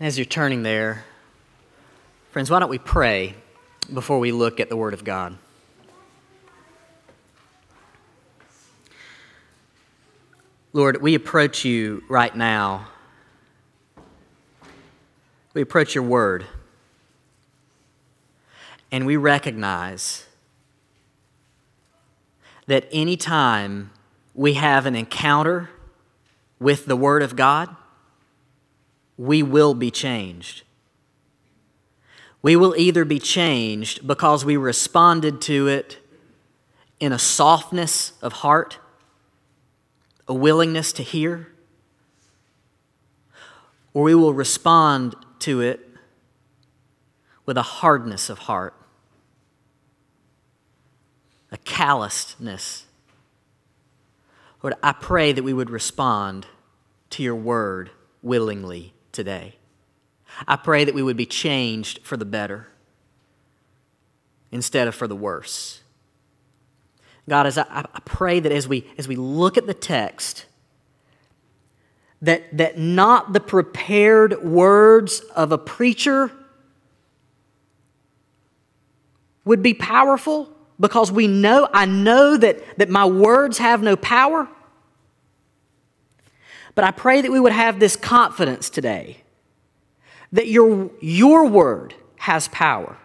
As you're turning there, friends, why don't we pray before we look at the Word of God? Lord, we approach you right now. We approach your Word. And we recognize that anytime we have an encounter with the Word of God, we will be changed. We will either be changed because we responded to it in a softness of heart, a willingness to hear, or we will respond to it with a hardness of heart, a callousness. Lord, I pray that we would respond to your word willingly today. I pray that we would be changed for the better instead of for the worse. God, as I, I pray that as we, as we look at the text, that, that not the prepared words of a preacher would be powerful because we know, I know that, that my words have no power. But I pray that we would have this confidence today that your, your word has power.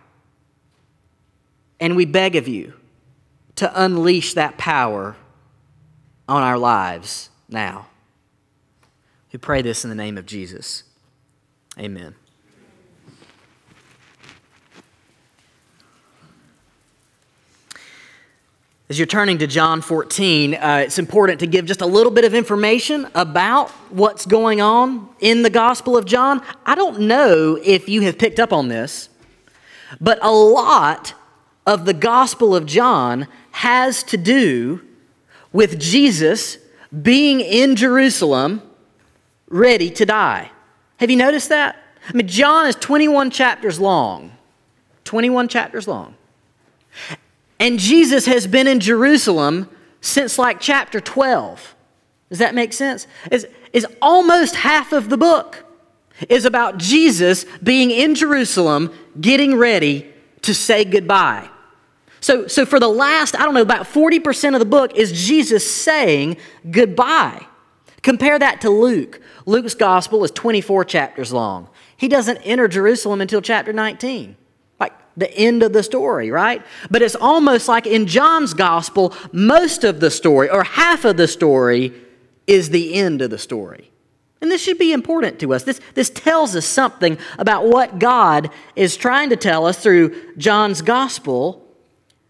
And we beg of you to unleash that power on our lives now. We pray this in the name of Jesus. Amen. As you're turning to John 14, uh, it's important to give just a little bit of information about what's going on in the Gospel of John. I don't know if you have picked up on this, but a lot of the Gospel of John has to do with Jesus being in Jerusalem ready to die. Have you noticed that? I mean, John is 21 chapters long. 21 chapters long. And Jesus has been in Jerusalem since like chapter 12. Does that make sense? Is, is almost half of the book is about Jesus being in Jerusalem getting ready to say goodbye. So, so for the last, I don't know, about 40% of the book is Jesus saying goodbye. Compare that to Luke. Luke's gospel is 24 chapters long. He doesn't enter Jerusalem until chapter 19 the end of the story, right? But it's almost like in John's gospel, most of the story, or half of the story, is the end of the story. And this should be important to us. This, this tells us something about what God is trying to tell us through John's gospel.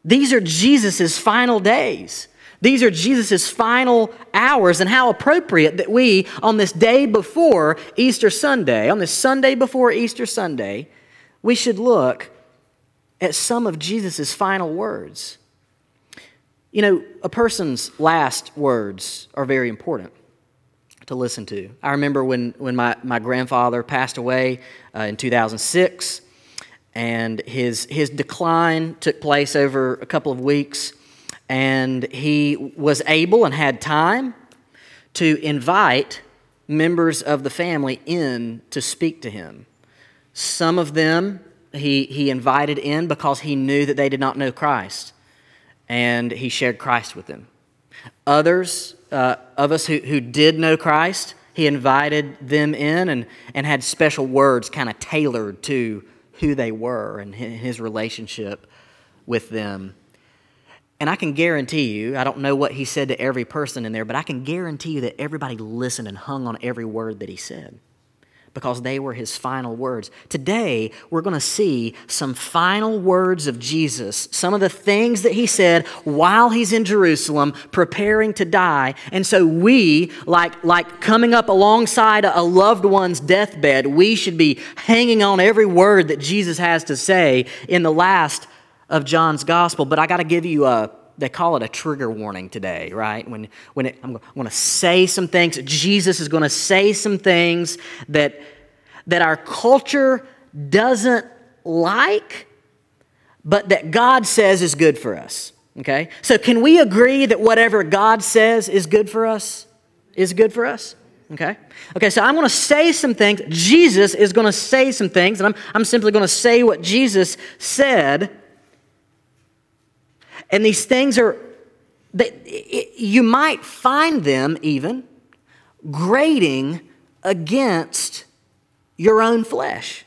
These are Jesus' final days. These are Jesus' final hours, and how appropriate that we, on this day before Easter Sunday, on this Sunday before Easter Sunday, we should look at some of Jesus' final words. You know, a person's last words are very important to listen to. I remember when, when my, my grandfather passed away uh, in 2006, and his, his decline took place over a couple of weeks, and he was able and had time to invite members of the family in to speak to him. Some of them he, he invited in because he knew that they did not know Christ, and he shared Christ with them. Others uh, of us who, who did know Christ, he invited them in and, and had special words kind of tailored to who they were and his relationship with them. And I can guarantee you, I don't know what he said to every person in there, but I can guarantee you that everybody listened and hung on every word that he said because they were his final words. Today, we're going to see some final words of Jesus, some of the things that he said while he's in Jerusalem preparing to die. And so we, like, like coming up alongside a loved one's deathbed, we should be hanging on every word that Jesus has to say in the last of John's gospel. But I got to give you a they call it a trigger warning today, right? When, when it, I'm going to say some things, Jesus is going to say some things that, that our culture doesn't like, but that God says is good for us. Okay? So, can we agree that whatever God says is good for us is good for us? Okay? Okay, so I'm going to say some things. Jesus is going to say some things, and I'm, I'm simply going to say what Jesus said. And these things are, that you might find them even grating against your own flesh.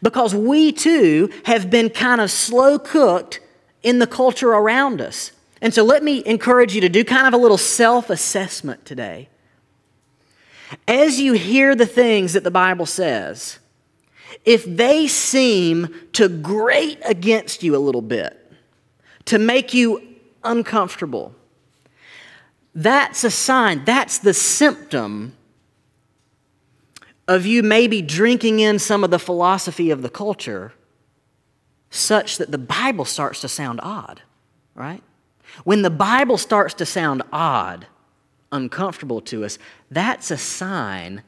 Because we too have been kind of slow cooked in the culture around us. And so let me encourage you to do kind of a little self assessment today. As you hear the things that the Bible says, if they seem to grate against you a little bit, to make you uncomfortable, that's a sign, that's the symptom of you maybe drinking in some of the philosophy of the culture such that the Bible starts to sound odd, right? When the Bible starts to sound odd, uncomfortable to us, that's a sign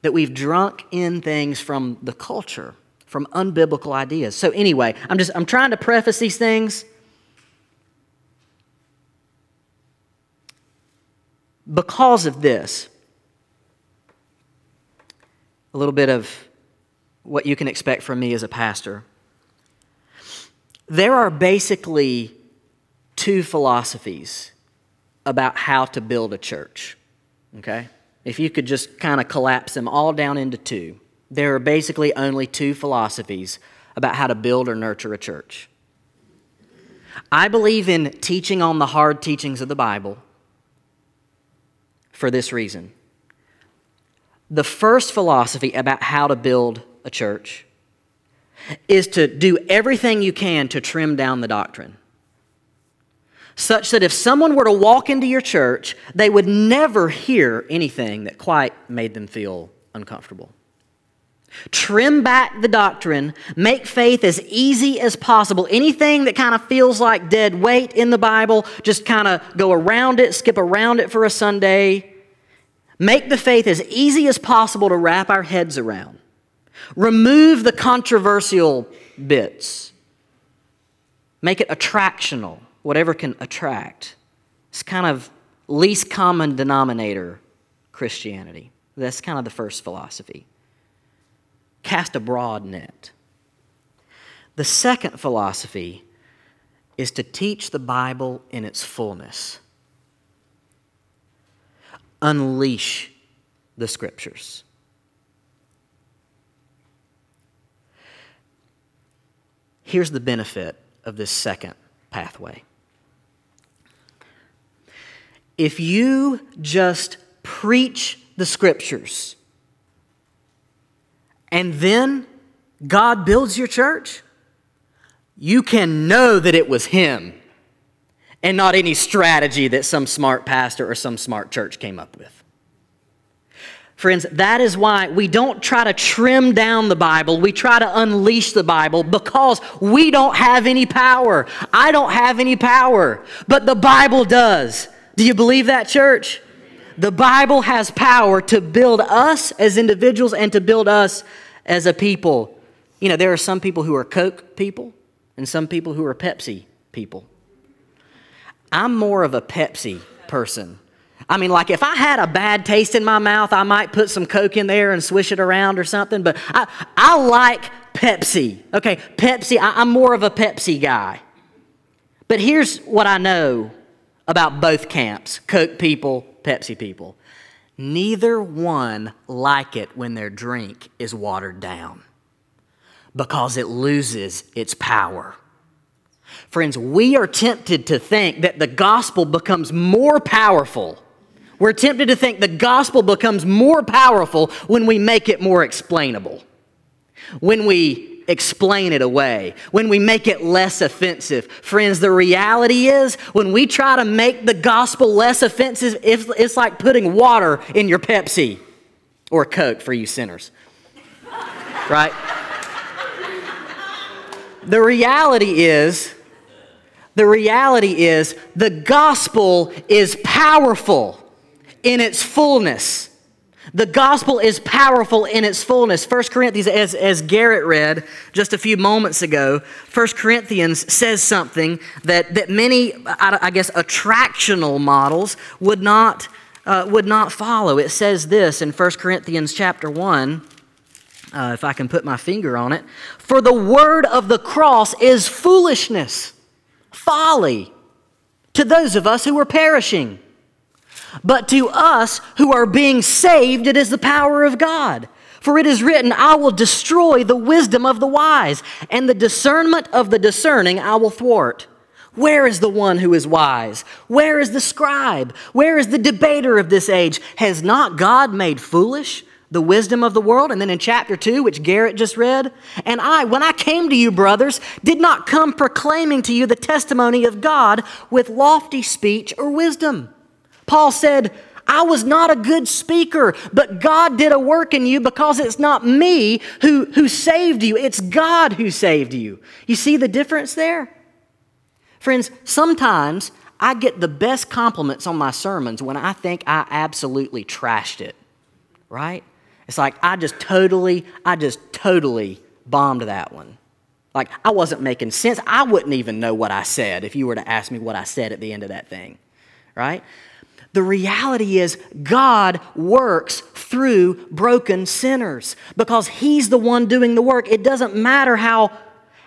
that we've drunk in things from the culture, from unbiblical ideas. So anyway, I'm just I'm trying to preface these things because of this. A little bit of what you can expect from me as a pastor. There are basically two philosophies about how to build a church. Okay? If you could just kind of collapse them all down into two, there are basically only two philosophies about how to build or nurture a church. I believe in teaching on the hard teachings of the Bible for this reason. The first philosophy about how to build a church is to do everything you can to trim down the doctrine such that if someone were to walk into your church, they would never hear anything that quite made them feel uncomfortable. Trim back the doctrine, make faith as easy as possible. Anything that kind of feels like dead weight in the Bible, just kind of go around it, skip around it for a Sunday. Make the faith as easy as possible to wrap our heads around. Remove the controversial bits. Make it attractional whatever can attract. It's kind of least common denominator Christianity. That's kind of the first philosophy. Cast a broad net. The second philosophy is to teach the Bible in its fullness. Unleash the scriptures. Here's the benefit of this second pathway if you just preach the scriptures and then God builds your church, you can know that it was Him and not any strategy that some smart pastor or some smart church came up with. Friends, that is why we don't try to trim down the Bible. We try to unleash the Bible because we don't have any power. I don't have any power, but the Bible does. Do you believe that, church? The Bible has power to build us as individuals and to build us as a people. You know, there are some people who are Coke people and some people who are Pepsi people. I'm more of a Pepsi person. I mean, like if I had a bad taste in my mouth, I might put some Coke in there and swish it around or something, but I, I like Pepsi. Okay, Pepsi, I, I'm more of a Pepsi guy. But here's what I know about both camps Coke people, Pepsi people. Neither one like it when their drink is watered down because it loses its power. Friends, we are tempted to think that the gospel becomes more powerful. We're tempted to think the gospel becomes more powerful when we make it more explainable. When we explain it away, when we make it less offensive. Friends, the reality is when we try to make the gospel less offensive, it's like putting water in your Pepsi or Coke for you sinners. right? The reality is, the reality is the gospel is powerful in its fullness. The gospel is powerful in its fullness. 1 Corinthians, as, as Garrett read just a few moments ago, 1 Corinthians says something that, that many, I guess, attractional models would not uh, would not follow. It says this in 1 Corinthians chapter 1, uh, if I can put my finger on it. For the word of the cross is foolishness, folly to those of us who are perishing. But to us who are being saved, it is the power of God. For it is written, I will destroy the wisdom of the wise, and the discernment of the discerning I will thwart. Where is the one who is wise? Where is the scribe? Where is the debater of this age? Has not God made foolish the wisdom of the world? And then in chapter 2, which Garrett just read, and I, when I came to you, brothers, did not come proclaiming to you the testimony of God with lofty speech or wisdom. Paul said, I was not a good speaker, but God did a work in you because it's not me who, who saved you, it's God who saved you. You see the difference there? Friends, sometimes I get the best compliments on my sermons when I think I absolutely trashed it, right? It's like I just totally, I just totally bombed that one. Like I wasn't making sense. I wouldn't even know what I said if you were to ask me what I said at the end of that thing, right? The reality is, God works through broken sinners because He's the one doing the work. It doesn't matter how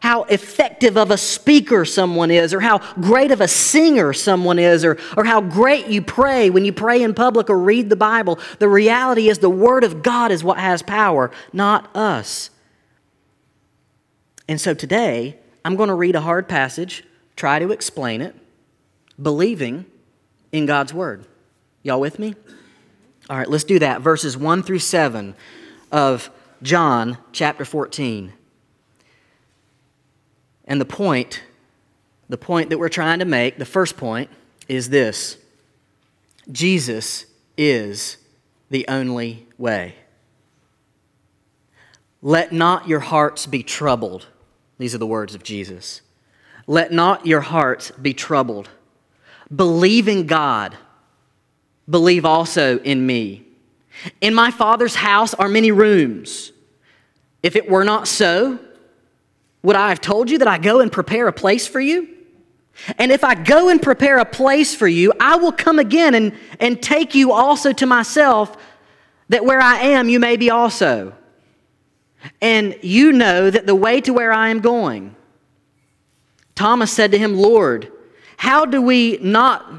how effective of a speaker someone is, or how great of a singer someone is, or, or how great you pray when you pray in public or read the Bible. The reality is the Word of God is what has power, not us. And so today, I'm going to read a hard passage, try to explain it, believing in God's Word. Y'all with me? All right, let's do that. Verses 1 through 7 of John chapter 14. And the point, the point that we're trying to make, the first point, is this Jesus is the only way. Let not your hearts be troubled. These are the words of Jesus. Let not your hearts be troubled. Believe in God, believe also in me. In my Father's house are many rooms. If it were not so, would I have told you that I go and prepare a place for you? And if I go and prepare a place for you, I will come again and, and take you also to myself, that where I am, you may be also. And you know that the way to where I am going. Thomas said to him, Lord, how do we not?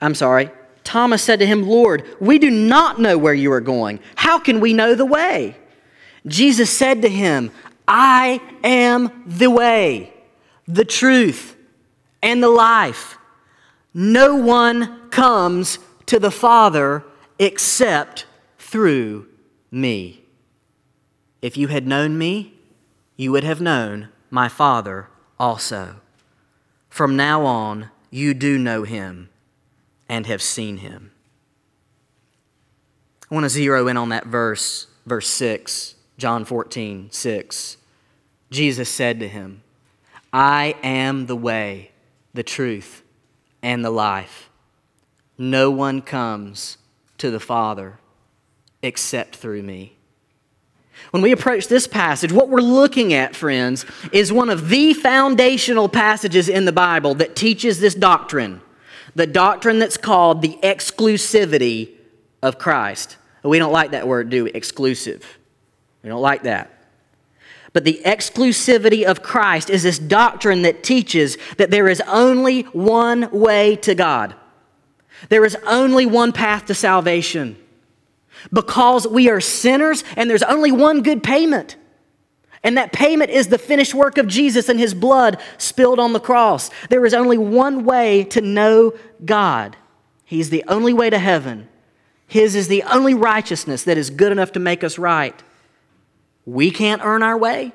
I'm sorry. Thomas said to him, Lord, we do not know where you are going. How can we know the way? Jesus said to him, I am the way, the truth, and the life. No one comes to the Father except through me. If you had known me, you would have known my Father also. From now on, you do know him and have seen him. I want to zero in on that verse, verse 6. John 14, 6. Jesus said to him, I am the way, the truth, and the life. No one comes to the Father except through me. When we approach this passage, what we're looking at, friends, is one of the foundational passages in the Bible that teaches this doctrine the doctrine that's called the exclusivity of Christ. We don't like that word, do we? Exclusive. We don't like that. But the exclusivity of Christ is this doctrine that teaches that there is only one way to God. There is only one path to salvation. Because we are sinners and there's only one good payment. And that payment is the finished work of Jesus and his blood spilled on the cross. There is only one way to know God. He's the only way to heaven. His is the only righteousness that is good enough to make us right. We can't earn our way.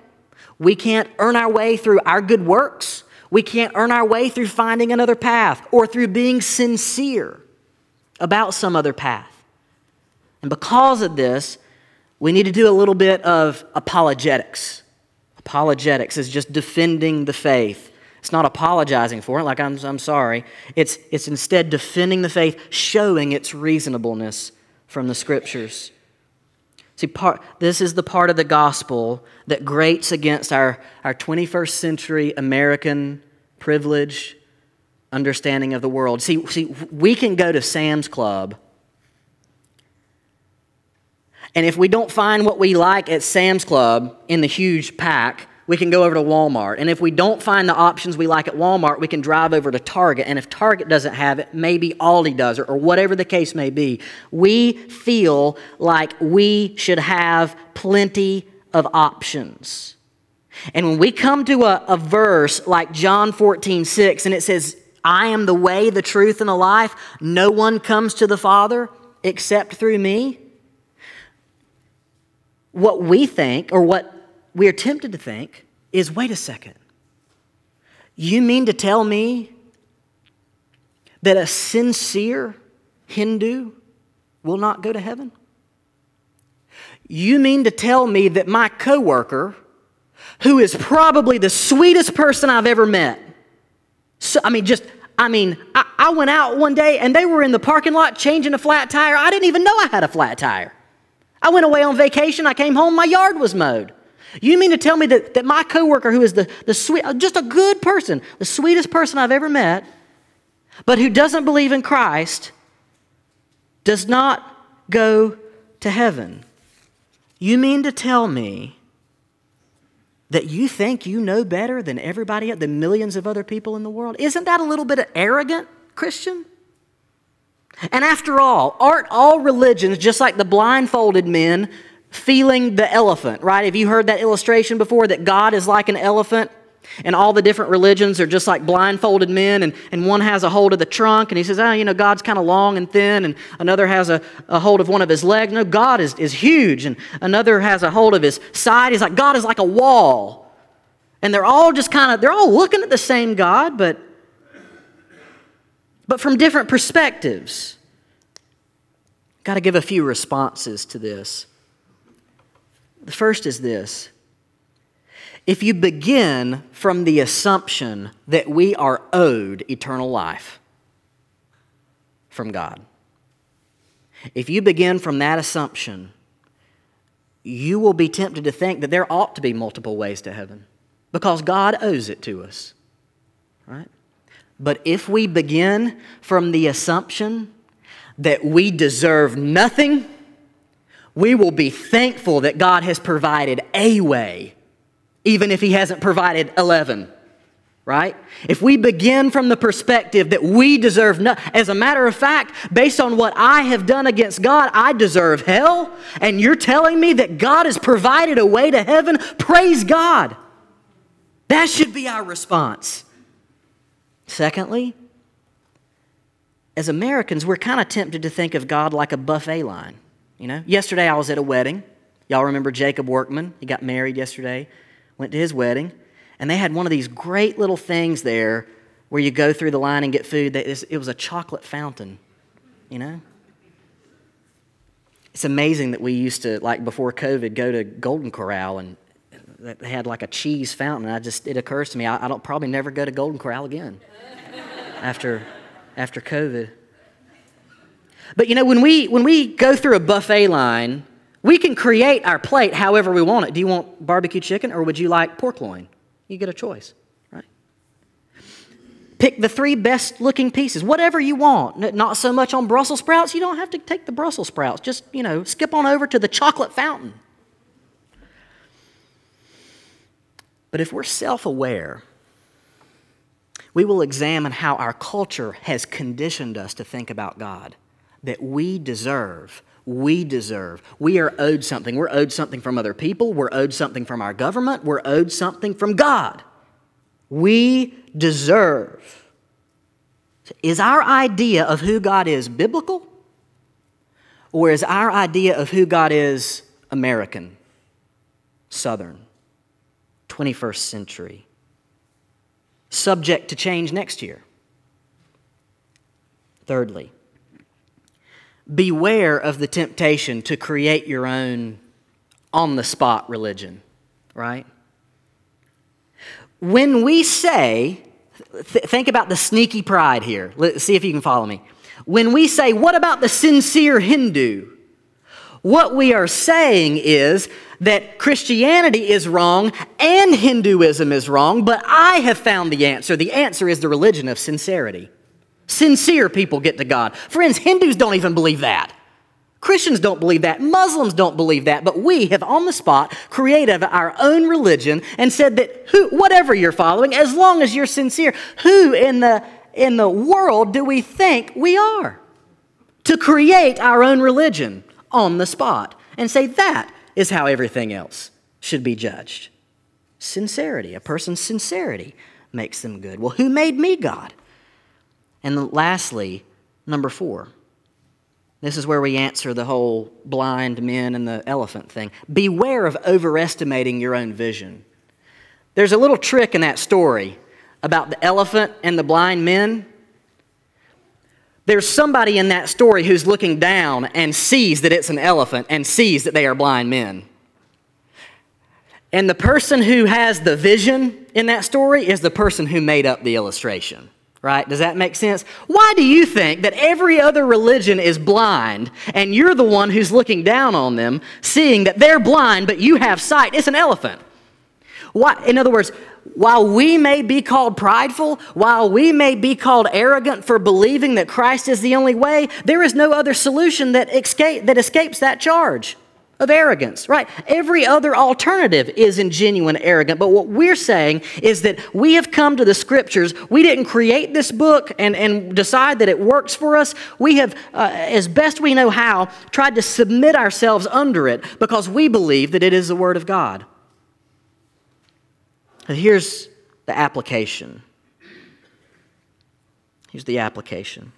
We can't earn our way through our good works. We can't earn our way through finding another path or through being sincere about some other path. And because of this, we need to do a little bit of apologetics. Apologetics is just defending the faith. It's not apologizing for it, like I'm, I'm sorry. It's, it's instead defending the faith, showing its reasonableness from the scriptures. See, part, this is the part of the gospel that grates against our, our 21st century American privilege understanding of the world. See, see, we can go to Sam's Club, and if we don't find what we like at Sam's Club in the huge pack, we can go over to Walmart. And if we don't find the options we like at Walmart, we can drive over to Target. And if Target doesn't have it, maybe Aldi does, or, or whatever the case may be. We feel like we should have plenty of options. And when we come to a, a verse like John 14, 6, and it says, I am the way, the truth, and the life, no one comes to the Father except through me. What we think, or what we are tempted to think, is wait a second. You mean to tell me that a sincere Hindu will not go to heaven? You mean to tell me that my coworker, who is probably the sweetest person I've ever met, so, I mean, just, I mean, I, I went out one day and they were in the parking lot changing a flat tire. I didn't even know I had a flat tire. I went away on vacation. I came home, my yard was mowed. You mean to tell me that, that my coworker, who is the, the sweet, uh, just a good person, the sweetest person I've ever met, but who doesn't believe in Christ, does not go to heaven? You mean to tell me that you think you know better than everybody, the millions of other people in the world? Isn't that a little bit arrogant, Christian? And after all, aren't all religions just like the blindfolded men feeling the elephant, right? Have you heard that illustration before that God is like an elephant? And all the different religions are just like blindfolded men, and, and one has a hold of the trunk, and he says, Oh, you know, God's kind of long and thin, and another has a, a hold of one of his legs. No, God is, is huge, and another has a hold of his side. He's like, God is like a wall. And they're all just kind of, they're all looking at the same God, but, but from different perspectives. Got to give a few responses to this. The first is this if you begin from the assumption that we are owed eternal life from God, if you begin from that assumption, you will be tempted to think that there ought to be multiple ways to heaven because God owes it to us. Right? But if we begin from the assumption that we deserve nothing, we will be thankful that God has provided a way, even if He hasn't provided 11. Right? If we begin from the perspective that we deserve no, as a matter of fact, based on what I have done against God, I deserve hell, and you're telling me that God has provided a way to heaven, praise God. That should be our response. Secondly, as Americans, we're kind of tempted to think of God like a buffet line. You know, yesterday I was at a wedding. Y'all remember Jacob Workman? He got married yesterday. Went to his wedding, and they had one of these great little things there where you go through the line and get food. It was a chocolate fountain. You know, it's amazing that we used to like before COVID go to Golden Corral and they had like a cheese fountain. I just it occurs to me I, I don't probably never go to Golden Corral again after after COVID. But you know, when we, when we go through a buffet line, we can create our plate however we want it. Do you want barbecue chicken or would you like pork loin? You get a choice, right? Pick the three best looking pieces, whatever you want. Not so much on Brussels sprouts. You don't have to take the Brussels sprouts. Just, you know, skip on over to the chocolate fountain. But if we're self aware, we will examine how our culture has conditioned us to think about God that we deserve. We deserve. We are owed something. We're owed something from other people. We're owed something from our government. We're owed something from God. We deserve. Is our idea of who God is biblical? Or is our idea of who God is American, Southern, 21st century, subject to change next year? Thirdly, beware of the temptation to create your own on the spot religion, right? When we say, th- think about the sneaky pride here. Let's see if you can follow me. When we say, what about the sincere Hindu? What we are saying is that Christianity is wrong and Hinduism is wrong, but I have found the answer. The answer is the religion of sincerity. Sincere people get to God. Friends, Hindus don't even believe that. Christians don't believe that. Muslims don't believe that. But we have on the spot created our own religion and said that who, whatever you're following, as long as you're sincere, who in the, in the world do we think we are? To create our own religion on the spot and say that is how everything else should be judged. Sincerity. A person's sincerity makes them good. Well, who made me God? And lastly, number four. This is where we answer the whole blind men and the elephant thing. Beware of overestimating your own vision. There's a little trick in that story about the elephant and the blind men. There's somebody in that story who's looking down and sees that it's an elephant and sees that they are blind men. And the person who has the vision in that story is the person who made up the illustration. Right? Does that make sense? Why do you think that every other religion is blind and you're the one who's looking down on them, seeing that they're blind but you have sight? It's an elephant. Why, in other words, while we may be called prideful, while we may be called arrogant for believing that Christ is the only way, there is no other solution that, escape, that escapes that charge of arrogance, right? Every other alternative is in genuine arrogant. But what we're saying is that we have come to the scriptures. We didn't create this book and, and decide that it works for us. We have, uh, as best we know how, tried to submit ourselves under it because we believe that it is the Word of God. Here's the application. Here's the application.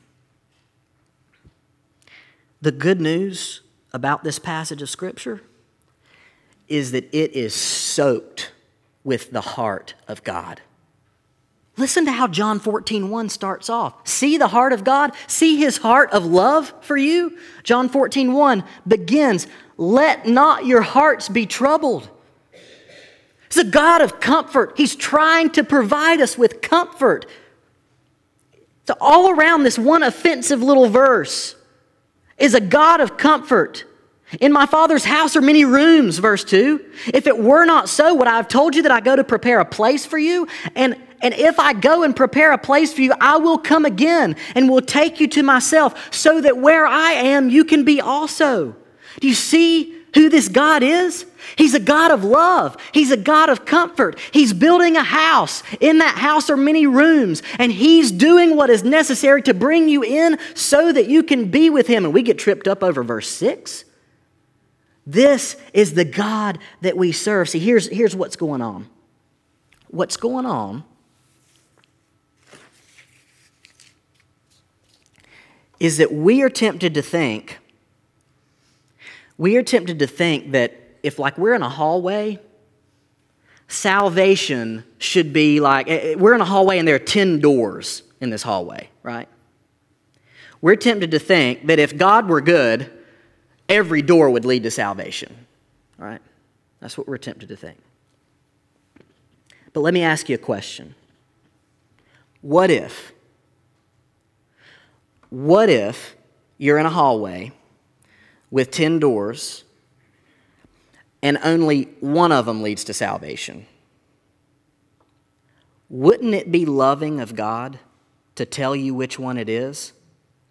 The good news about this passage of Scripture is that it is soaked with the heart of God. Listen to how John 14, 1 starts off. See the heart of God? See his heart of love for you? John 14, 1 begins, Let not your hearts be troubled. He's a God of comfort. He's trying to provide us with comfort. So, all around this one offensive little verse, is a God of comfort. In my Father's house are many rooms, verse 2. If it were not so, would I have told you that I go to prepare a place for you? And, and if I go and prepare a place for you, I will come again and will take you to myself, so that where I am, you can be also. Do you see who this God is? He's a God of love. He's a God of comfort. He's building a house. In that house are many rooms, and He's doing what is necessary to bring you in so that you can be with Him. And we get tripped up over verse 6. This is the God that we serve. See, here's, here's what's going on. What's going on is that we are tempted to think we are tempted to think that if, like, we're in a hallway, salvation should be like eh, eh, we're in a hallway and there are 10 doors in this hallway, right? We're tempted to think that if God were good, every door would lead to salvation, right? That's what we're tempted to think. But let me ask you a question. What if, what if you're in a hallway with 10 doors, and only one of them leads to salvation. Wouldn't it be loving of God to tell you which one it is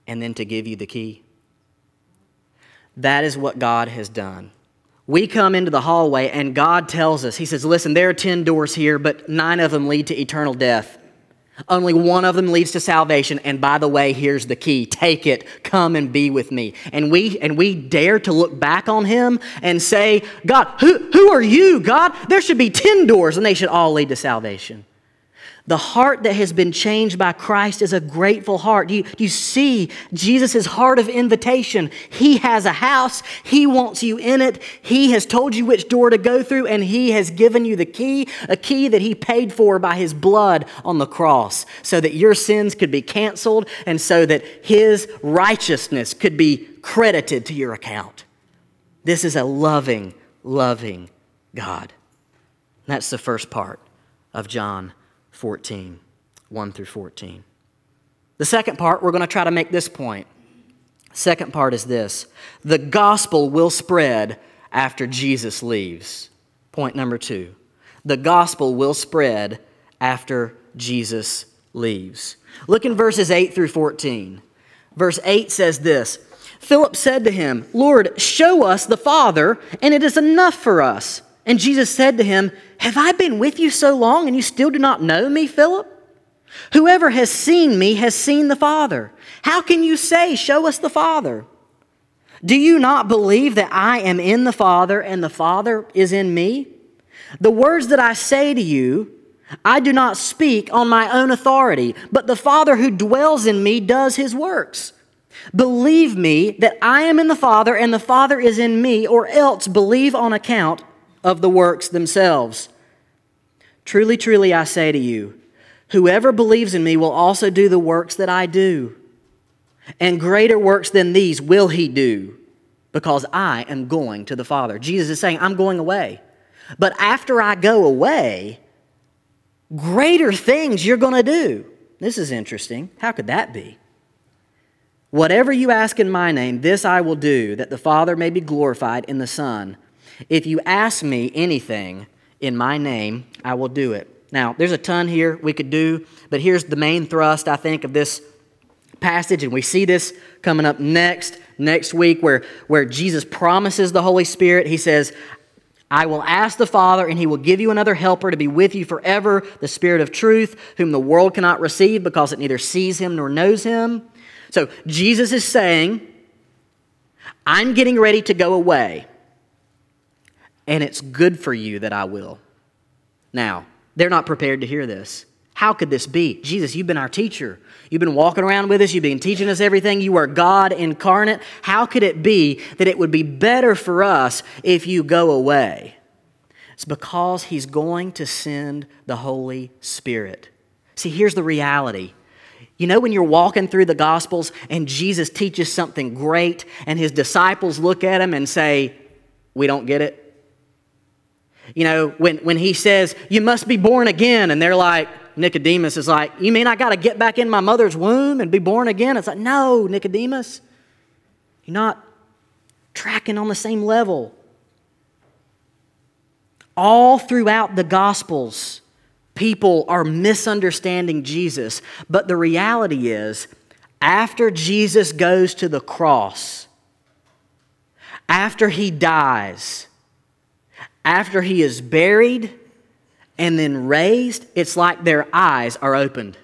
and then to give you the key? That is what God has done. We come into the hallway and God tells us, He says, Listen, there are 10 doors here, but nine of them lead to eternal death. Only one of them leads to salvation. And by the way, here's the key. Take it. Come and be with me. And we and we dare to look back on him and say, God, who, who are you, God? There should be 10 doors and they should all lead to salvation. The heart that has been changed by Christ is a grateful heart. Do you, do you see Jesus' heart of invitation? He has a house, He wants you in it. He has told you which door to go through, and He has given you the key, a key that He paid for by His blood on the cross, so that your sins could be canceled and so that His righteousness could be credited to your account. This is a loving, loving God. That's the first part of John 14, 1 through 14. The second part, we're going to try to make this point. Second part is this the gospel will spread after Jesus leaves. Point number two the gospel will spread after Jesus leaves. Look in verses 8 through 14. Verse 8 says this Philip said to him, Lord, show us the Father, and it is enough for us. And Jesus said to him, Have I been with you so long, and you still do not know me, Philip? Whoever has seen me has seen the Father. How can you say, Show us the Father? Do you not believe that I am in the Father and the Father is in me? The words that I say to you, I do not speak on my own authority, but the Father who dwells in me does his works. Believe me that I am in the Father and the Father is in me, or else believe on account of the works themselves. Truly, truly, I say to you, whoever believes in me will also do the works that I do. And greater works than these will he do, because I am going to the Father. Jesus is saying, I'm going away. But after I go away, greater things you're going to do. This is interesting. How could that be? Whatever you ask in my name, this I will do, that the Father may be glorified in the Son. If you ask me anything in my name, I will do it. Now, there's a ton here we could do, but here's the main thrust, I think, of this passage, and we see this coming up next, next week, where, where Jesus promises the Holy Spirit. He says, I will ask the Father, and he will give you another helper to be with you forever, the Spirit of truth, whom the world cannot receive because it neither sees him nor knows him. So Jesus is saying, I'm getting ready to go away, and it's good for you that I will. Now, they're not prepared to hear this. How could this be? Jesus, you've been our teacher. You've been walking around with us. You've been teaching us everything. You are God incarnate. How could it be that it would be better for us if you go away? It's because He's going to send the Holy Spirit. See, here's the reality you know, when you're walking through the Gospels and Jesus teaches something great, and his disciples look at him and say, We don't get it. You know, when, when he says, You must be born again, and they're like, Nicodemus is like, You mean I got to get back in my mother's womb and be born again? It's like, No, Nicodemus. You're not tracking on the same level. All throughout the Gospels, people are misunderstanding Jesus. But the reality is, after Jesus goes to the cross, after he dies, after he is buried and then raised, it's like their eyes are opened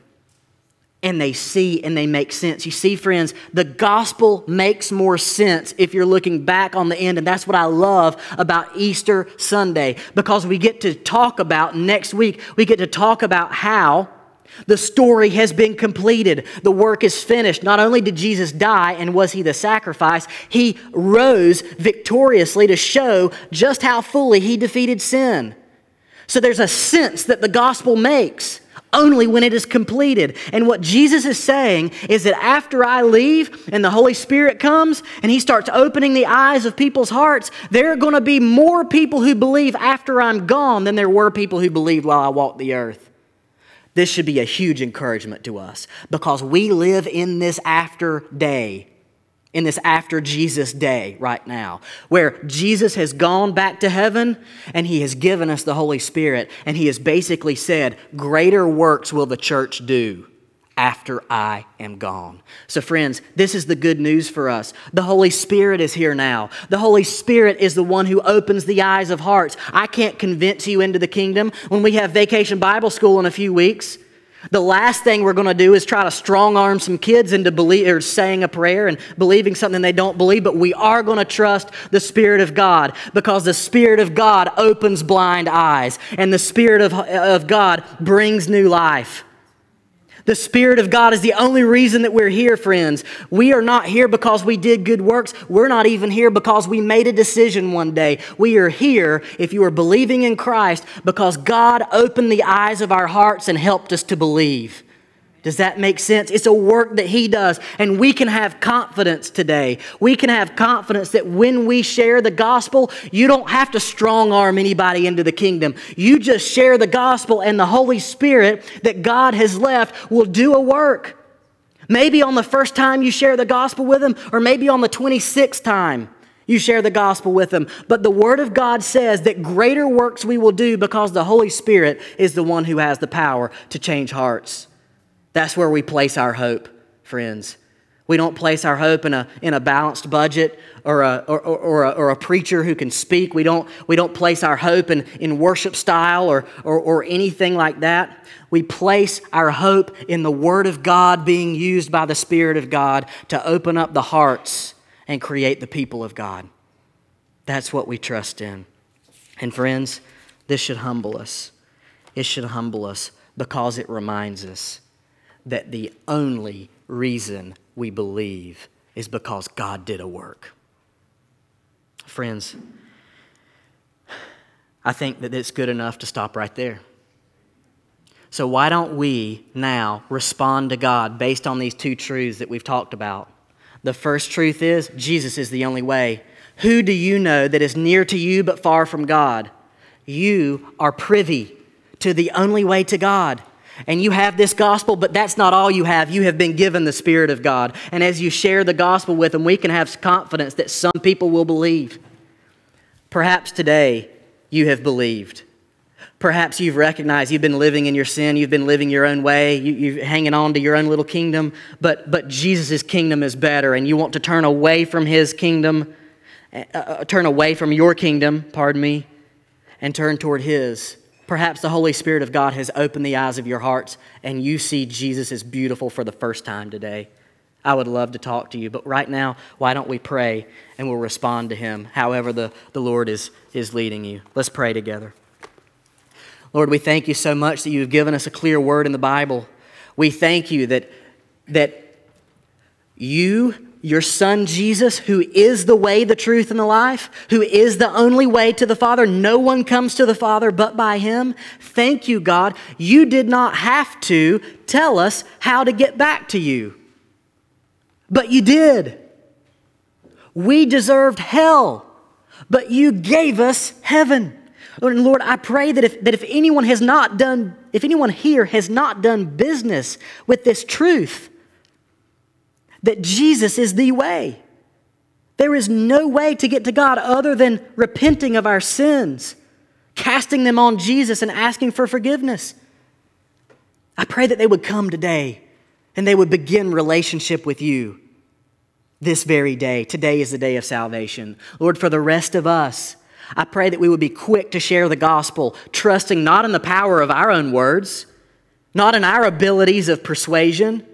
and they see and they make sense. You see, friends, the gospel makes more sense if you're looking back on the end. And that's what I love about Easter Sunday because we get to talk about next week, we get to talk about how. The story has been completed. The work is finished. Not only did Jesus die and was he the sacrifice, he rose victoriously to show just how fully he defeated sin. So there's a sense that the gospel makes only when it is completed. And what Jesus is saying is that after I leave and the Holy Spirit comes and He starts opening the eyes of people's hearts, there are going to be more people who believe after I'm gone than there were people who believed while I walked the earth. This should be a huge encouragement to us because we live in this after day in this after Jesus day right now, where Jesus has gone back to heaven and he has given us the Holy Spirit, and he has basically said, Greater works will the church do after I am gone. So, friends, this is the good news for us. The Holy Spirit is here now. The Holy Spirit is the one who opens the eyes of hearts. I can't convince you into the kingdom. When we have vacation Bible school in a few weeks, the last thing we're going to do is try to strong arm some kids into believe, or saying a prayer and believing something they don't believe, but we are going to trust the Spirit of God because the Spirit of God opens blind eyes and the Spirit of, of God brings new life. The Spirit of God is the only reason that we're here, friends. We are not here because we did good works. We're not even here because we made a decision one day. We are here, if you are believing in Christ, because God opened the eyes of our hearts and helped us to believe. Does that make sense? It's a work that He does. And we can have confidence today. We can have confidence that when we share the gospel, you don't have to strong arm anybody into the kingdom. You just share the gospel, and the Holy Spirit that God has left will do a work. Maybe on the first time you share the gospel with them, or maybe on the 26th time you share the gospel with them. But the Word of God says that greater works we will do because the Holy Spirit is the one who has the power to change hearts. That's where we place our hope, friends. We don't place our hope in a, in a balanced budget or a, or, or, or, a, or a preacher who can speak. We don't, we don't place our hope in, in worship style or, or, or anything like that. We place our hope in the Word of God being used by the Spirit of God to open up the hearts and create the people of God. That's what we trust in. And friends, this should humble us. It should humble us because it reminds us that the only reason we believe is because God did a work. Friends, I think that it's good enough to stop right there. So, why don't we now respond to God based on these two truths that we've talked about? The first truth is Jesus is the only way. Who do you know that is near to you but far from God? You are privy to the only way to God. And you have this gospel, but that's not all you have. You have been given the Spirit of God. And as you share the gospel with them, we can have confidence that some people will believe. Perhaps today you have believed. Perhaps you've recognized you've been living in your sin, you've been living your own way, you, are hanging on to your own little kingdom, but, but Jesus' kingdom is better, and you want to turn away from his kingdom, uh, uh turn away from your kingdom, pardon me, and turn toward his. Perhaps the Holy Spirit of God has opened the eyes of your hearts and you see Jesus as beautiful for the first time today. I would love to talk to you, but right now, why don't we pray and we'll respond to Him however the, the Lord is, is leading you? Let's pray together. Lord, we thank you so much that you've given us a clear word in the Bible. We thank you that, that you your son Jesus, who is the way, the truth, and the life, who is the only way to the Father. No one comes to the Father but by him. Thank you, God. You did not have to tell us how to get back to you, but you did. We deserved hell, but you gave us heaven. Lord, Lord, I pray that if, that if anyone has not done, if anyone here has not done business with this truth, that Jesus is the way. There is no way to get to God other than repenting of our sins, casting them on Jesus, and asking for forgiveness. I pray that they would come today and they would begin relationship with you this very day. Today is the day of salvation. Lord, for the rest of us, I pray that we would be quick to share the gospel, trusting not in the power of our own words, not in our abilities of persuasion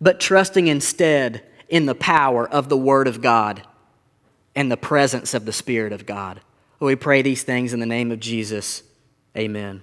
but trusting instead in the power of the Word of God and the presence of the Spirit of God. We pray these things in the name of Jesus. Amen.